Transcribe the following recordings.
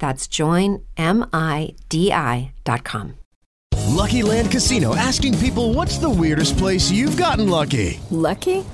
That's joinmidi.com. Lucky Land Casino asking people what's the weirdest place you've gotten lucky? Lucky?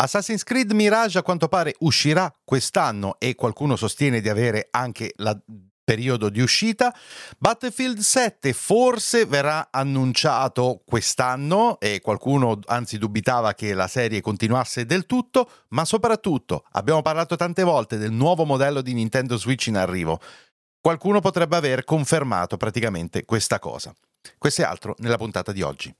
Assassin's Creed Mirage a quanto pare uscirà quest'anno e qualcuno sostiene di avere anche la periodo di uscita. Battlefield 7 forse verrà annunciato quest'anno e qualcuno anzi dubitava che la serie continuasse del tutto, ma soprattutto abbiamo parlato tante volte del nuovo modello di Nintendo Switch in arrivo. Qualcuno potrebbe aver confermato praticamente questa cosa. Questo è altro nella puntata di oggi.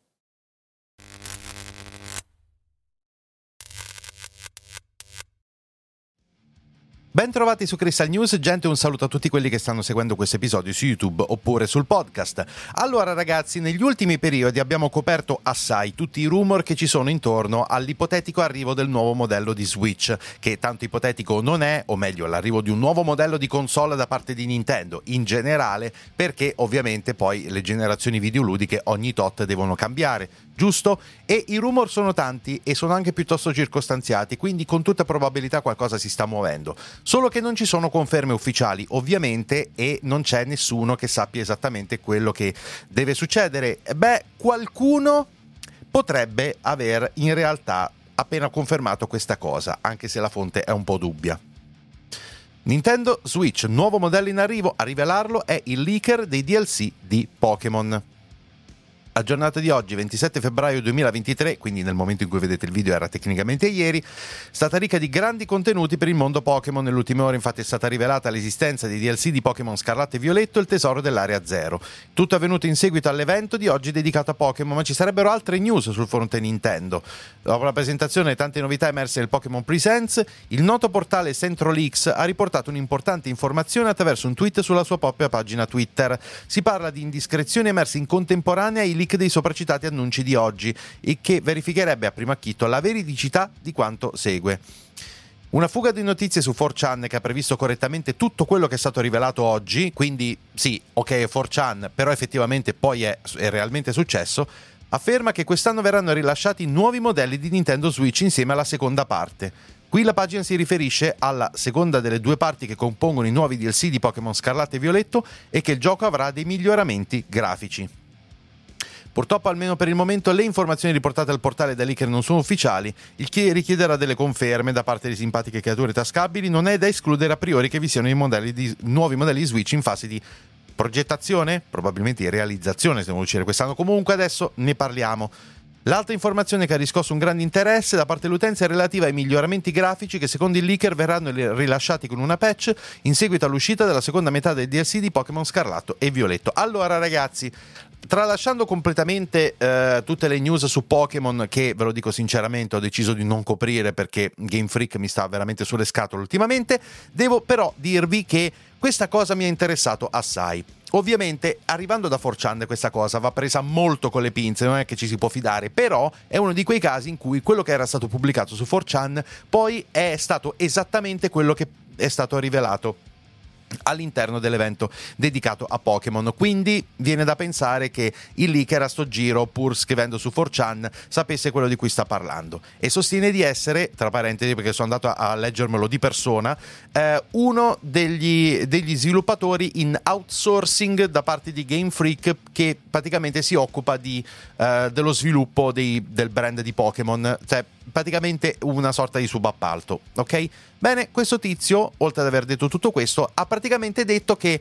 Bentrovati su Crystal News, gente un saluto a tutti quelli che stanno seguendo questo episodio su YouTube oppure sul podcast. Allora ragazzi, negli ultimi periodi abbiamo coperto assai tutti i rumor che ci sono intorno all'ipotetico arrivo del nuovo modello di Switch, che tanto ipotetico non è, o meglio l'arrivo di un nuovo modello di console da parte di Nintendo in generale, perché ovviamente poi le generazioni videoludiche ogni tot devono cambiare, giusto? E i rumor sono tanti e sono anche piuttosto circostanziati, quindi con tutta probabilità qualcosa si sta muovendo. Solo che non ci sono conferme ufficiali, ovviamente, e non c'è nessuno che sappia esattamente quello che deve succedere. Beh, qualcuno potrebbe aver in realtà appena confermato questa cosa, anche se la fonte è un po' dubbia. Nintendo Switch, nuovo modello in arrivo, a rivelarlo è il leaker dei DLC di Pokémon. La giornata di oggi, 27 febbraio 2023, quindi nel momento in cui vedete il video era tecnicamente ieri, è stata ricca di grandi contenuti per il mondo Pokémon. Nell'ultima ora infatti è stata rivelata l'esistenza dei DLC di Pokémon Scarlatto e Violetto il tesoro dell'area zero. Tutto avvenuto in seguito all'evento di oggi dedicato a Pokémon, ma ci sarebbero altre news sul fronte Nintendo. Dopo la presentazione e tante novità emerse nel Pokémon Presents, il noto portale CentralX ha riportato un'importante informazione attraverso un tweet sulla sua propria pagina Twitter. Si parla di indiscrezioni emerse in contemporanea ai leak dei sopracitati annunci di oggi e che verificherebbe a primo acchito la veridicità di quanto segue. Una fuga di notizie su 4chan che ha previsto correttamente tutto quello che è stato rivelato oggi, quindi sì, ok è 4chan, però effettivamente poi è, è realmente successo, afferma che quest'anno verranno rilasciati nuovi modelli di Nintendo Switch insieme alla seconda parte. Qui la pagina si riferisce alla seconda delle due parti che compongono i nuovi DLC di Pokémon Scarlatto e Violetto e che il gioco avrà dei miglioramenti grafici. Purtroppo, almeno per il momento, le informazioni riportate al portale da leaker non sono ufficiali, il che richiederà delle conferme da parte di simpatiche creature tascabili. Non è da escludere a priori che vi siano modelli di, nuovi modelli Switch in fase di progettazione, probabilmente di realizzazione, se devono uscire quest'anno. Comunque, adesso ne parliamo. L'altra informazione che ha riscosso un grande interesse da parte dell'utenza è relativa ai miglioramenti grafici che secondo il leaker verranno rilasciati con una patch in seguito all'uscita della seconda metà del DLC di Pokémon Scarlatto e Violetto. Allora ragazzi, tralasciando completamente eh, tutte le news su Pokémon che ve lo dico sinceramente ho deciso di non coprire perché Game Freak mi sta veramente sulle scatole ultimamente, devo però dirvi che questa cosa mi ha interessato assai. Ovviamente, arrivando da 4chan questa cosa va presa molto con le pinze, non è che ci si può fidare, però è uno di quei casi in cui quello che era stato pubblicato su 4chan poi è stato esattamente quello che è stato rivelato all'interno dell'evento dedicato a Pokémon. Quindi viene da pensare che il leaker a sto giro, pur scrivendo su 4chan, sapesse quello di cui sta parlando. E sostiene di essere, tra parentesi perché sono andato a, leggermelo di persona, eh, uno degli, degli, sviluppatori in outsourcing da parte di Game Freak che praticamente si occupa di, eh, dello sviluppo dei, del brand di Pokémon. Cioè, praticamente una sorta di subappalto, ok? Bene, questo tizio, oltre ad aver detto tutto questo, ha praticamente detto che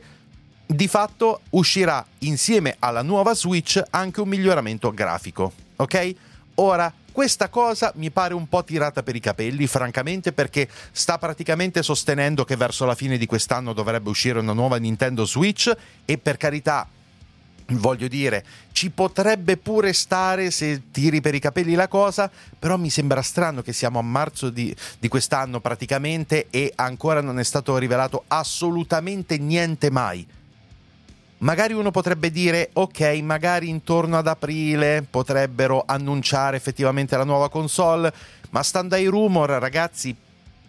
di fatto uscirà insieme alla nuova Switch anche un miglioramento grafico, ok? Ora, questa cosa mi pare un po' tirata per i capelli, francamente, perché sta praticamente sostenendo che verso la fine di quest'anno dovrebbe uscire una nuova Nintendo Switch e per carità voglio dire, ci potrebbe pure stare se tiri per i capelli la cosa, però mi sembra strano che siamo a marzo di, di, quest'anno praticamente e ancora non è stato rivelato assolutamente niente mai. Magari uno potrebbe dire, ok, magari intorno ad aprile potrebbero annunciare effettivamente la nuova console, ma stando ai rumor, ragazzi,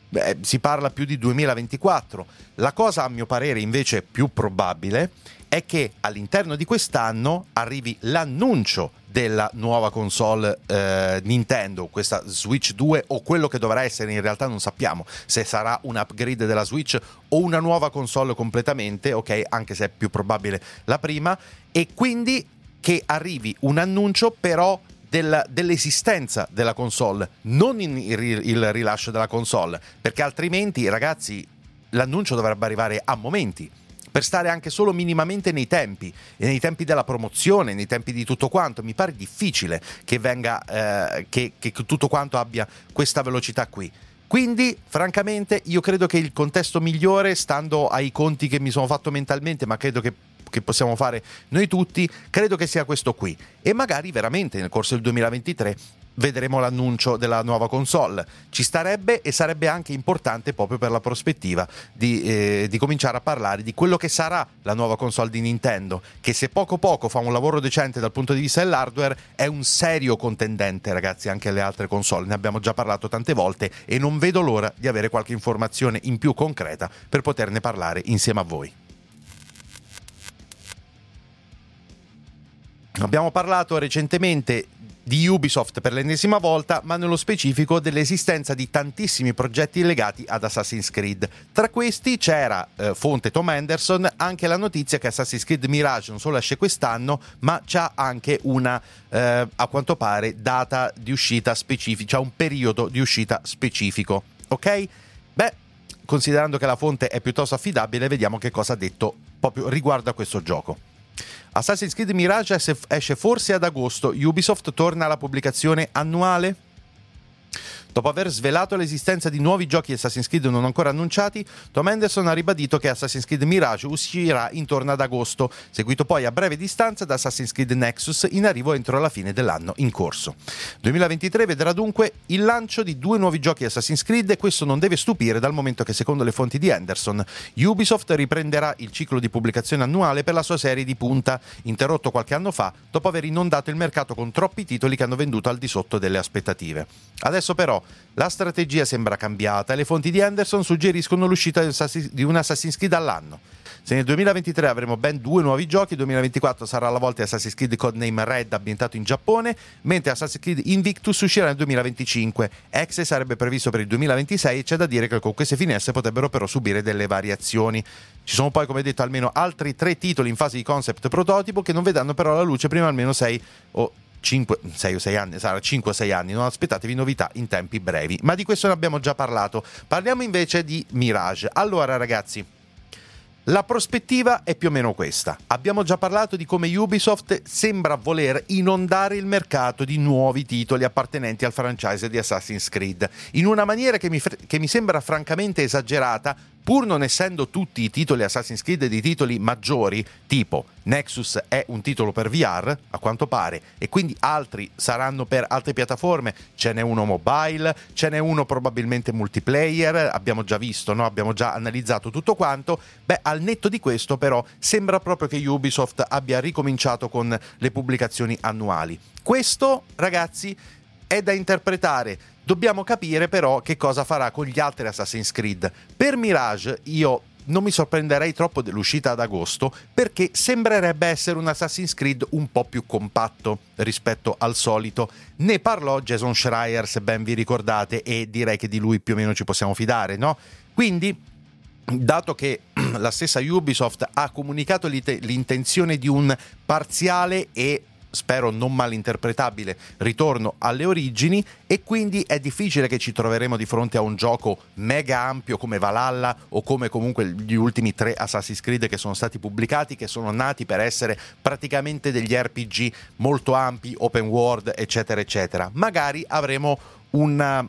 beh, si parla più di 2024. La cosa, a mio parere, invece più probabile è che all'interno di quest'anno arrivi l'annuncio della nuova console eh, Nintendo, questa Switch 2 o quello che dovrà essere, in realtà non sappiamo se sarà un upgrade della Switch o una nuova console completamente, ok, anche se è più probabile la prima, e quindi che arrivi un annuncio però della, dell'esistenza della console, non il, il rilascio della console, perché altrimenti ragazzi l'annuncio dovrebbe arrivare a momenti per stare anche solo minimamente nei tempi, e nei tempi della promozione, nei tempi di tutto quanto. Mi pare difficile che, venga, eh, che, che tutto quanto abbia questa velocità qui. Quindi, francamente, io credo che il contesto migliore, stando ai conti che mi sono fatto mentalmente, ma credo che che possiamo fare noi tutti, credo che sia questo qui. E magari veramente nel corso del 2023 vedremo l'annuncio della nuova console. Ci starebbe e sarebbe anche importante proprio per la prospettiva di, eh, di, cominciare a parlare di quello che sarà la nuova console di Nintendo, che se poco poco fa un lavoro decente dal punto di vista dell'hardware è un serio contendente ragazzi anche alle altre console. Ne abbiamo già parlato tante volte e non vedo l'ora di avere qualche informazione in più concreta per poterne parlare insieme a voi. Abbiamo parlato recentemente di Ubisoft per l'ennesima volta, ma nello specifico dell'esistenza di tantissimi progetti legati ad Assassin's Creed. Tra questi c'era, eh, fonte Tom Anderson, anche la notizia che Assassin's Creed Mirage non solo esce quest'anno, ma c'ha anche una, eh, a quanto pare, data di uscita specifica, un periodo di uscita specifico. Ok? Beh, considerando che la fonte è piuttosto affidabile, vediamo che cosa ha detto proprio riguardo a questo gioco. Assassin's Creed Mirage esce forse ad agosto. Ubisoft torna alla pubblicazione annuale? Dopo aver svelato l'esistenza di nuovi giochi Assassin's Creed non ancora annunciati, Tom Anderson ha ribadito che Assassin's Creed Mirage uscirà intorno ad agosto, seguito poi a breve distanza da Assassin's Creed Nexus in arrivo entro la fine dell'anno in corso. 2023 vedrà dunque il lancio di due nuovi giochi Assassin's Creed e questo non deve stupire dal momento che secondo le fonti di Anderson, Ubisoft riprenderà il ciclo di pubblicazione annuale per la sua serie di punta, interrotto qualche anno fa dopo aver inondato il mercato con troppi titoli che hanno venduto al di sotto delle aspettative. Adesso però la strategia sembra cambiata e le fonti di Anderson suggeriscono l'uscita di un Assassin's Creed all'anno. Se nel 2023 avremo ben due nuovi giochi, 2024 sarà la volta di Assassin's Creed Codename Red ambientato in Giappone, mentre Assassin's Creed Invictus uscirà nel 2025. Exe sarebbe previsto per il 2026 e c'è da dire che con queste finestre potrebbero però subire delle variazioni. Ci sono poi, come detto, almeno altri tre titoli in fase di concept prototipo che non vedranno però la luce prima almeno 6 o 5, 6 o 6 anni, sarà 5 o 6 anni, non aspettatevi novità in tempi brevi. Ma di questo ne abbiamo già parlato. Parliamo invece di Mirage. Allora ragazzi, la prospettiva è più o meno questa. Abbiamo già parlato di come Ubisoft sembra voler inondare il mercato di nuovi titoli appartenenti al franchise di Assassin's Creed, in una maniera che mi, che mi sembra francamente esagerata, pur non essendo tutti i titoli Assassin's Creed dei titoli maggiori, tipo Nexus è un titolo per VR, a quanto pare, e quindi altri saranno per altre piattaforme, ce n'è uno mobile, ce n'è uno probabilmente multiplayer, abbiamo già visto, no? abbiamo già analizzato tutto quanto, beh al netto di questo però sembra proprio che Ubisoft abbia ricominciato con le pubblicazioni annuali. Questo ragazzi è da interpretare Dobbiamo capire però che cosa farà con gli altri Assassin's Creed. Per Mirage io non mi sorprenderei troppo dell'uscita ad agosto perché sembrerebbe essere un Assassin's Creed un po' più compatto rispetto al solito. Ne parlò Jason Schreier, se ben vi ricordate, e direi che di lui più o meno ci possiamo fidare, no? Quindi dato che la stessa Ubisoft ha comunicato l'intenzione di un parziale e spero non malinterpretabile, ritorno alle origini e quindi è difficile che ci troveremo di fronte a un gioco mega ampio come Valhalla o come comunque gli ultimi tre Assassin's Creed che sono stati pubblicati, che sono nati per essere praticamente degli RPG molto ampi, open world, eccetera, eccetera. Magari avremo una,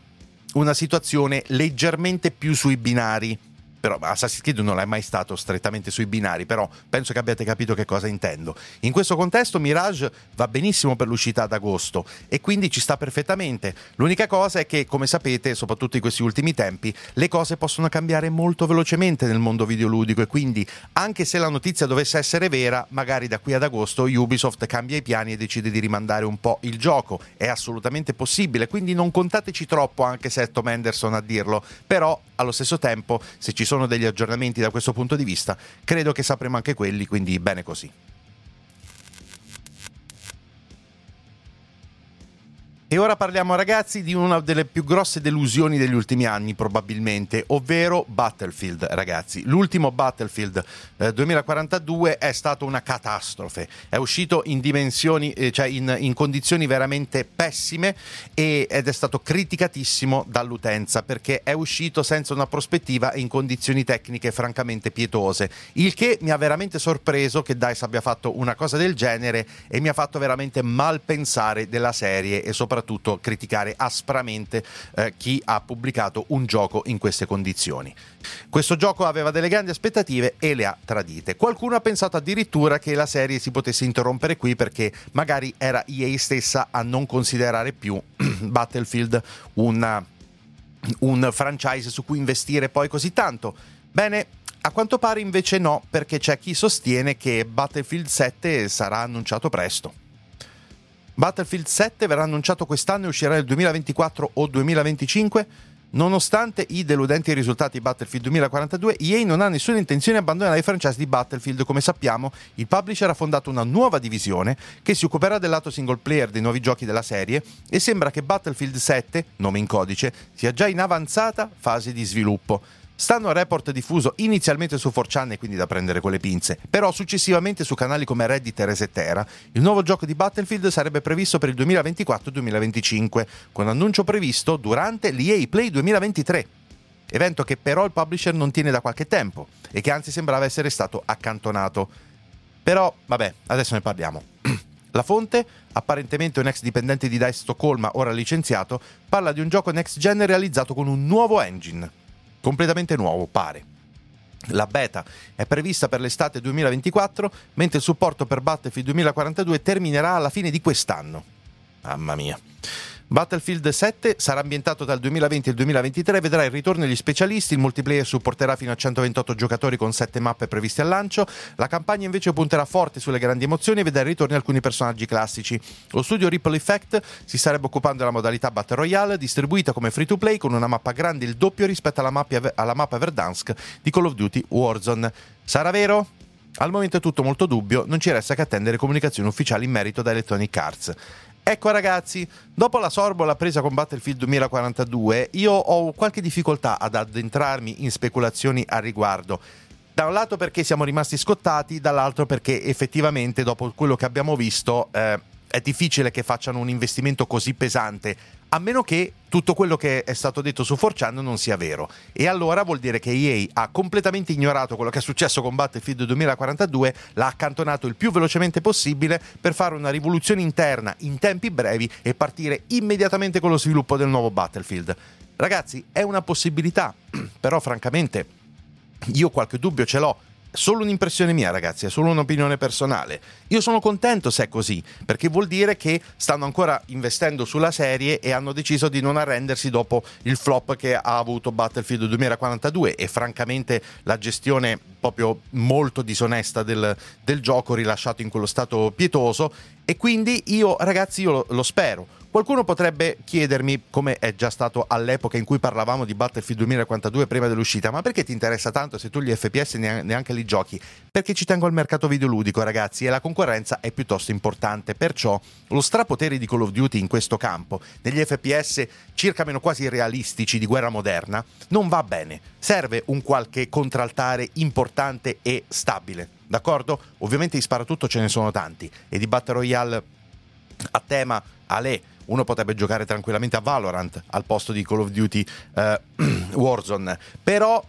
una situazione leggermente più sui binari però Assassin's Creed non è mai stato strettamente sui binari, però penso che abbiate capito che cosa intendo. In questo contesto Mirage va benissimo per l'uscita ad agosto e quindi ci sta perfettamente. L'unica cosa è che, come sapete, soprattutto in questi ultimi tempi, le cose possono cambiare molto velocemente nel mondo videoludico e quindi anche se la notizia dovesse essere vera, magari da qui ad agosto Ubisoft cambia i piani e decide di rimandare un po' il gioco. È assolutamente possibile, quindi non contateci troppo anche se è Tom Anderson a dirlo, però allo stesso tempo se ci sono degli aggiornamenti da questo punto di vista. Credo che sapremo anche quelli quindi bene così E ora parliamo ragazzi di una delle più grosse delusioni degli ultimi anni probabilmente, ovvero Battlefield ragazzi. L'ultimo Battlefield eh, 2042 è stato una catastrofe, è uscito in dimensioni, eh, cioè in, in, condizioni veramente pessime e, ed è stato criticatissimo dall'utenza perché è uscito senza una prospettiva e in condizioni tecniche francamente pietose, il che mi ha veramente sorpreso che DICE abbia fatto una cosa del genere e mi ha fatto veramente mal pensare della serie e soprattutto soprattutto criticare aspramente eh, chi ha pubblicato un gioco in queste condizioni. Questo gioco aveva delle grandi aspettative e le ha tradite. Qualcuno ha pensato addirittura che la serie si potesse interrompere qui perché magari era EA stessa a non considerare più Battlefield una, un franchise su cui investire poi così tanto. Bene, a quanto pare invece no, perché c'è chi sostiene che Battlefield 7 sarà annunciato presto. Battlefield 7 verrà annunciato quest'anno e uscirà nel 2024 o 2025. Nonostante i deludenti risultati di Battlefield 2042, EA non ha nessuna intenzione di abbandonare i franchise di Battlefield. Come sappiamo, il publisher ha fondato una nuova divisione che si occuperà del lato single player dei nuovi giochi della serie e sembra che Battlefield 7, nome in codice, sia già in avanzata fase di sviluppo. Stanno a report diffuso inizialmente su 4chan e quindi da prendere con le pinze, però successivamente su canali come Reddit e Resetera, il nuovo gioco di Battlefield sarebbe previsto per il 2024-2025, con annuncio previsto durante l'EA Play 2023 evento che però il publisher non tiene da qualche tempo e che anzi sembrava essere stato accantonato. Però, vabbè, adesso ne parliamo. La fonte, apparentemente un ex dipendente di DICE Stoccolma, ora licenziato, parla di un gioco next gen realizzato con un nuovo engine completamente nuovo, pare. La beta è prevista per l'estate 2024, mentre il supporto per Battlefield 2042 terminerà alla fine di quest'anno. Mamma mia. Battlefield 7 sarà ambientato dal 2020 al 2023 e vedrà il ritorno degli specialisti, il multiplayer supporterà fino a 128 giocatori con 7 mappe previste al lancio, la campagna invece punterà forte sulle grandi emozioni e vedrà il ritorno di alcuni personaggi classici. Lo studio Ripple Effect si sarebbe occupando della modalità Battle Royale, distribuita come free to play con una mappa grande il doppio rispetto alla mappa, alla mappa Verdansk di Call of Duty Warzone. Sarà vero? Al momento è tutto molto dubbio, non ci resta che attendere comunicazioni ufficiali in merito da Electronic Arts. Ecco ragazzi, dopo la sorbola presa con Battlefield 2042, io ho qualche difficoltà ad addentrarmi in speculazioni al riguardo. Da un lato perché siamo rimasti scottati, dall'altro perché effettivamente dopo quello che abbiamo visto eh, è difficile che facciano un investimento così pesante a meno che tutto quello che è stato detto su 4chan non sia vero. E allora vuol dire che EA ha completamente ignorato quello che è successo con Battlefield 2042, l'ha accantonato il più velocemente possibile per fare una rivoluzione interna in tempi brevi e partire immediatamente con lo sviluppo del nuovo Battlefield. Ragazzi, è una possibilità, però francamente io qualche dubbio ce l'ho solo un'impressione mia, ragazzi, è solo un'opinione personale. Io sono contento se è così, perché vuol dire che stanno ancora investendo sulla serie e hanno deciso di non arrendersi dopo il flop che ha avuto Battlefield 2042 e francamente la gestione proprio molto disonesta del, del gioco rilasciato in quello stato pietoso e quindi io, ragazzi, io lo, lo spero Qualcuno potrebbe chiedermi, come è già stato all'epoca in cui parlavamo di Battlefield 2042 prima dell'uscita, ma perché ti interessa tanto se tu gli FPS neanche li giochi? Perché ci tengo al mercato videoludico, ragazzi, e la concorrenza è piuttosto importante. Perciò lo strapotere di Call of Duty in questo campo, negli FPS circa meno quasi realistici di guerra moderna, non va bene. Serve un qualche contraltare importante e stabile. D'accordo? Ovviamente di sparatutto ce ne sono tanti e di Battle Royale a tema Ale uno potrebbe giocare tranquillamente a Valorant al posto di Call of Duty eh, Warzone. Però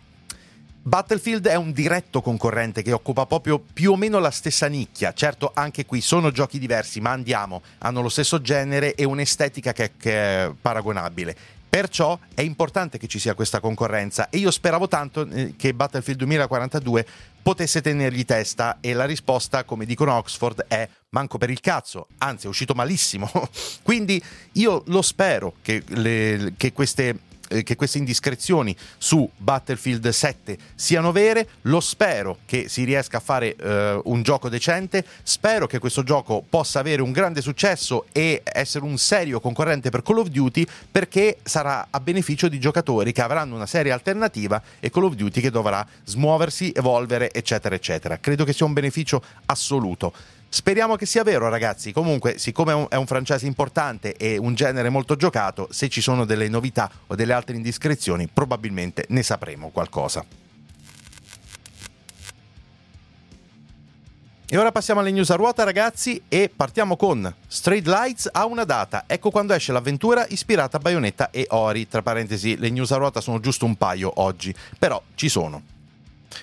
Battlefield è un diretto concorrente che occupa proprio più o meno la stessa nicchia. Certo, anche qui sono giochi diversi, ma andiamo, hanno lo stesso genere e un'estetica che, che è paragonabile. Perciò è importante che ci sia questa concorrenza e io speravo tanto eh, che Battlefield 2042 potesse tenergli testa e la risposta, come dicono Oxford, è manco per il cazzo, anzi è uscito malissimo. Quindi io lo spero che, le, che queste eh, che queste indiscrezioni su Battlefield 7 siano vere, lo spero che si riesca a fare uh, un gioco decente, spero che questo gioco possa avere un grande successo e essere un serio concorrente per Call of Duty perché sarà a beneficio di giocatori che avranno una serie alternativa e Call of Duty che dovrà smuoversi, evolvere, eccetera, eccetera. Credo che sia un beneficio assoluto. Speriamo che sia vero, ragazzi. Comunque, siccome è un, franchise importante e un genere molto giocato, se ci sono delle novità o delle altre indiscrezioni, probabilmente ne sapremo qualcosa. E ora passiamo alle news a ruota, ragazzi, e partiamo con Straight Lights ha una data. Ecco quando esce l'avventura ispirata a Bayonetta e Ori. Tra parentesi, le news a ruota sono giusto un paio oggi, però ci sono.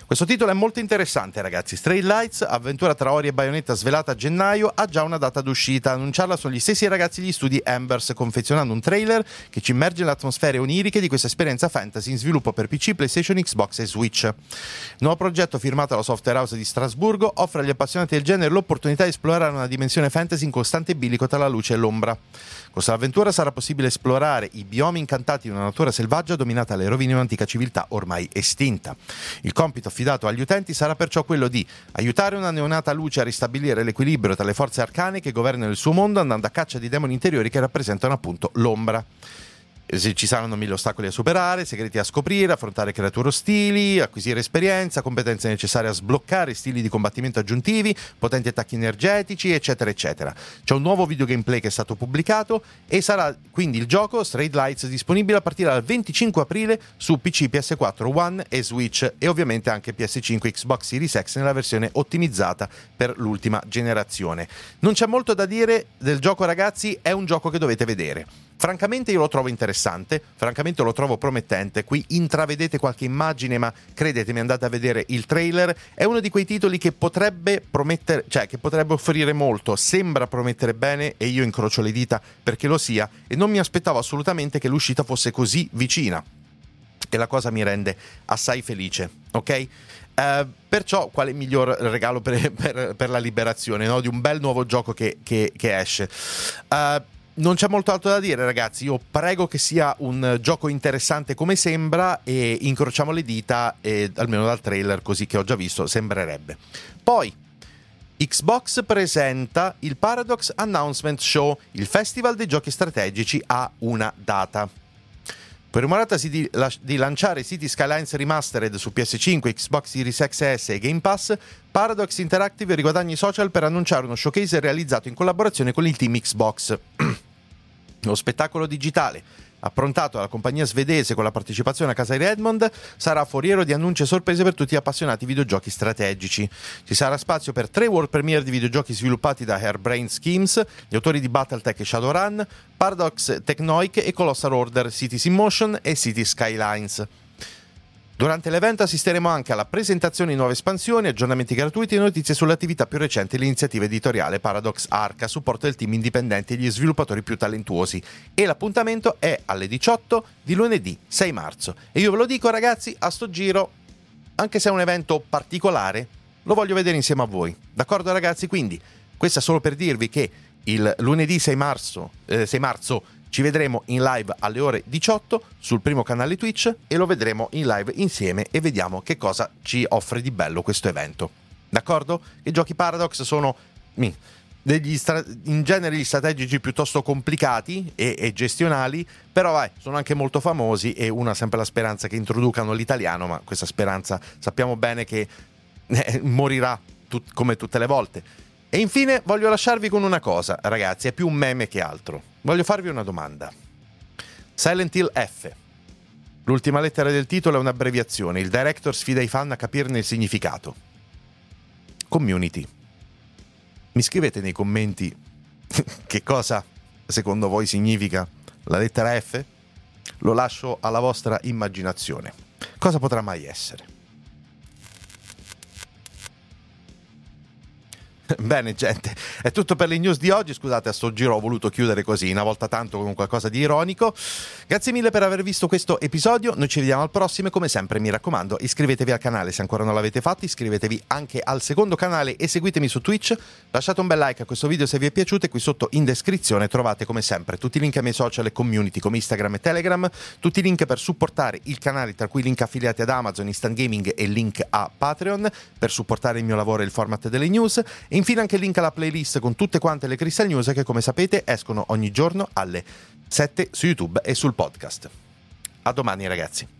Questo titolo è molto interessante, ragazzi. Stray Lights, avventura tra Ori e Bayonetta svelata a gennaio, ha già una data d'uscita. Annunciarla sono gli stessi ragazzi gli studi Embers, confezionando un trailer che ci immerge nelle atmosfere oniriche di questa esperienza fantasy in sviluppo per PC, PlayStation, Xbox e Switch. Il nuovo progetto firmato alla software house di Strasburgo offre agli appassionati del genere l'opportunità di esplorare una dimensione fantasy in costante bilico tra la luce e l'ombra. Con questa avventura sarà possibile esplorare i biomi incantati di una natura selvaggia dominata dalle rovine di un'antica civiltà ormai estinta. Il compito affidato agli utenti sarà perciò quello di aiutare una neonata luce a ristabilire l'equilibrio tra le forze arcane che governano il suo mondo andando a caccia di demoni interiori che rappresentano appunto l'ombra ci saranno mille ostacoli a superare, segreti a scoprire, affrontare creature ostili, acquisire esperienza, competenze necessarie a sbloccare stili di combattimento aggiuntivi, potenti attacchi energetici, eccetera, eccetera. C'è un nuovo video gameplay che è stato pubblicato e sarà quindi il gioco Straight Lights disponibile a partire dal 25 aprile su PC, PS4, One e Switch e ovviamente anche PS5 Xbox Series X nella versione ottimizzata per l'ultima generazione. Non c'è molto da dire del gioco ragazzi, è un gioco che dovete vedere. Francamente io lo trovo interessante, francamente lo trovo promettente, qui intravedete qualche immagine ma credetemi andate a vedere il trailer, è uno di quei titoli che potrebbe promettere, cioè che potrebbe offrire molto, sembra promettere bene e io incrocio le dita perché lo sia e non mi aspettavo assolutamente che l'uscita fosse così vicina e la cosa mi rende assai felice, ok? Uh, perciò quale miglior regalo per, per, per la liberazione no? di un bel nuovo gioco che, che, che esce? Uh, non c'è molto altro da dire, ragazzi. Io prego che sia un gioco interessante come sembra e incrociamo le dita, e, almeno dal trailer, così che ho già visto, sembrerebbe. Poi, Xbox presenta il Paradox Announcement Show, il festival dei giochi strategici ha una data. Per rumorata di, di lanciare City Skylines Remastered su PS5, Xbox Series XS e Game Pass, Paradox Interactive riguadagna i social per annunciare uno showcase realizzato in collaborazione con il team Xbox. Lo spettacolo digitale, approntato dalla compagnia svedese con la partecipazione a casa di Redmond, sarà foriero di annunci e sorprese per tutti gli appassionati videogiochi strategici. Ci sarà spazio per tre world premiere di videogiochi sviluppati da Hairbrain Schemes, gli autori di Battletech e Shadowrun, Paradox Technoic e Colossal Order Cities in Motion e City Skylines. Durante l'evento assisteremo anche alla presentazione di nuove espansioni, aggiornamenti gratuiti e notizie sulle attività più recenti dell'iniziativa editoriale Paradox Arc a supporto del team indipendente e gli sviluppatori più talentuosi. E l'appuntamento è alle 18 di lunedì 6 marzo. E io ve lo dico ragazzi, a sto giro, anche se è un evento particolare, lo voglio vedere insieme a voi. D'accordo ragazzi? Quindi, questo è solo per dirvi che il lunedì 6 marzo, eh, 6 marzo ci vedremo in live alle ore 18 sul primo canale Twitch e lo vedremo in live insieme e vediamo che cosa ci offre di bello questo evento. D'accordo? I giochi Paradox sono stra- in genere gli strategici piuttosto complicati e, e gestionali, però vai, sono anche molto famosi e una ha sempre la speranza che introducano l'italiano, ma questa speranza sappiamo bene che eh, morirà tut- come tutte le volte. E infine voglio lasciarvi con una cosa, ragazzi, è più un meme che altro. Voglio farvi una domanda. Silent Hill F. L'ultima lettera del titolo è un'abbreviazione, il director sfida i fan a capirne il significato. Community. Mi scrivete nei commenti che cosa secondo voi significa la lettera F? Lo lascio alla vostra immaginazione. Cosa potrà mai essere? Bene, gente, è tutto per le news di oggi. Scusate, a sto giro ho voluto chiudere così, una volta tanto con qualcosa di ironico. Grazie mille per aver visto questo episodio. Noi ci vediamo al prossimo e come sempre mi raccomando, iscrivetevi al canale se ancora non l'avete fatto, iscrivetevi anche al secondo canale e seguitemi su Twitch. Lasciate un bel like a questo video se vi è piaciuto e qui sotto in descrizione trovate come sempre tutti i link ai miei social e community come Instagram e Telegram, tutti i link per supportare il canale, tra cui link affiliati ad Amazon, Instant Gaming e link a Patreon per supportare il mio lavoro e il format delle news. E infine anche il link alla playlist con tutte quante le Crystal News che come sapete escono ogni giorno alle 7 su YouTube e sul podcast. A domani ragazzi.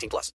18 plus.